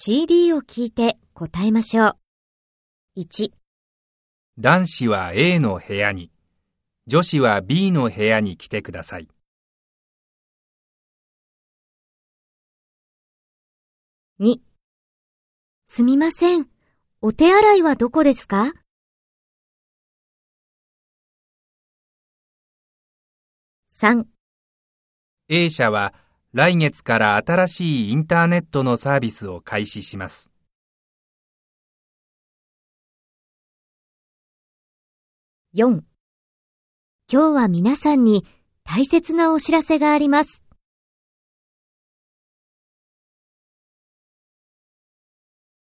CD を聞いて答えましょう。1、男子は A の部屋に、女子は B の部屋に来てください。2すみません。お手洗いはどこですか ?3、A 社は来月から新しいインターネットのサービスを開始します。4今日は皆さんに大切なお知らせがあります。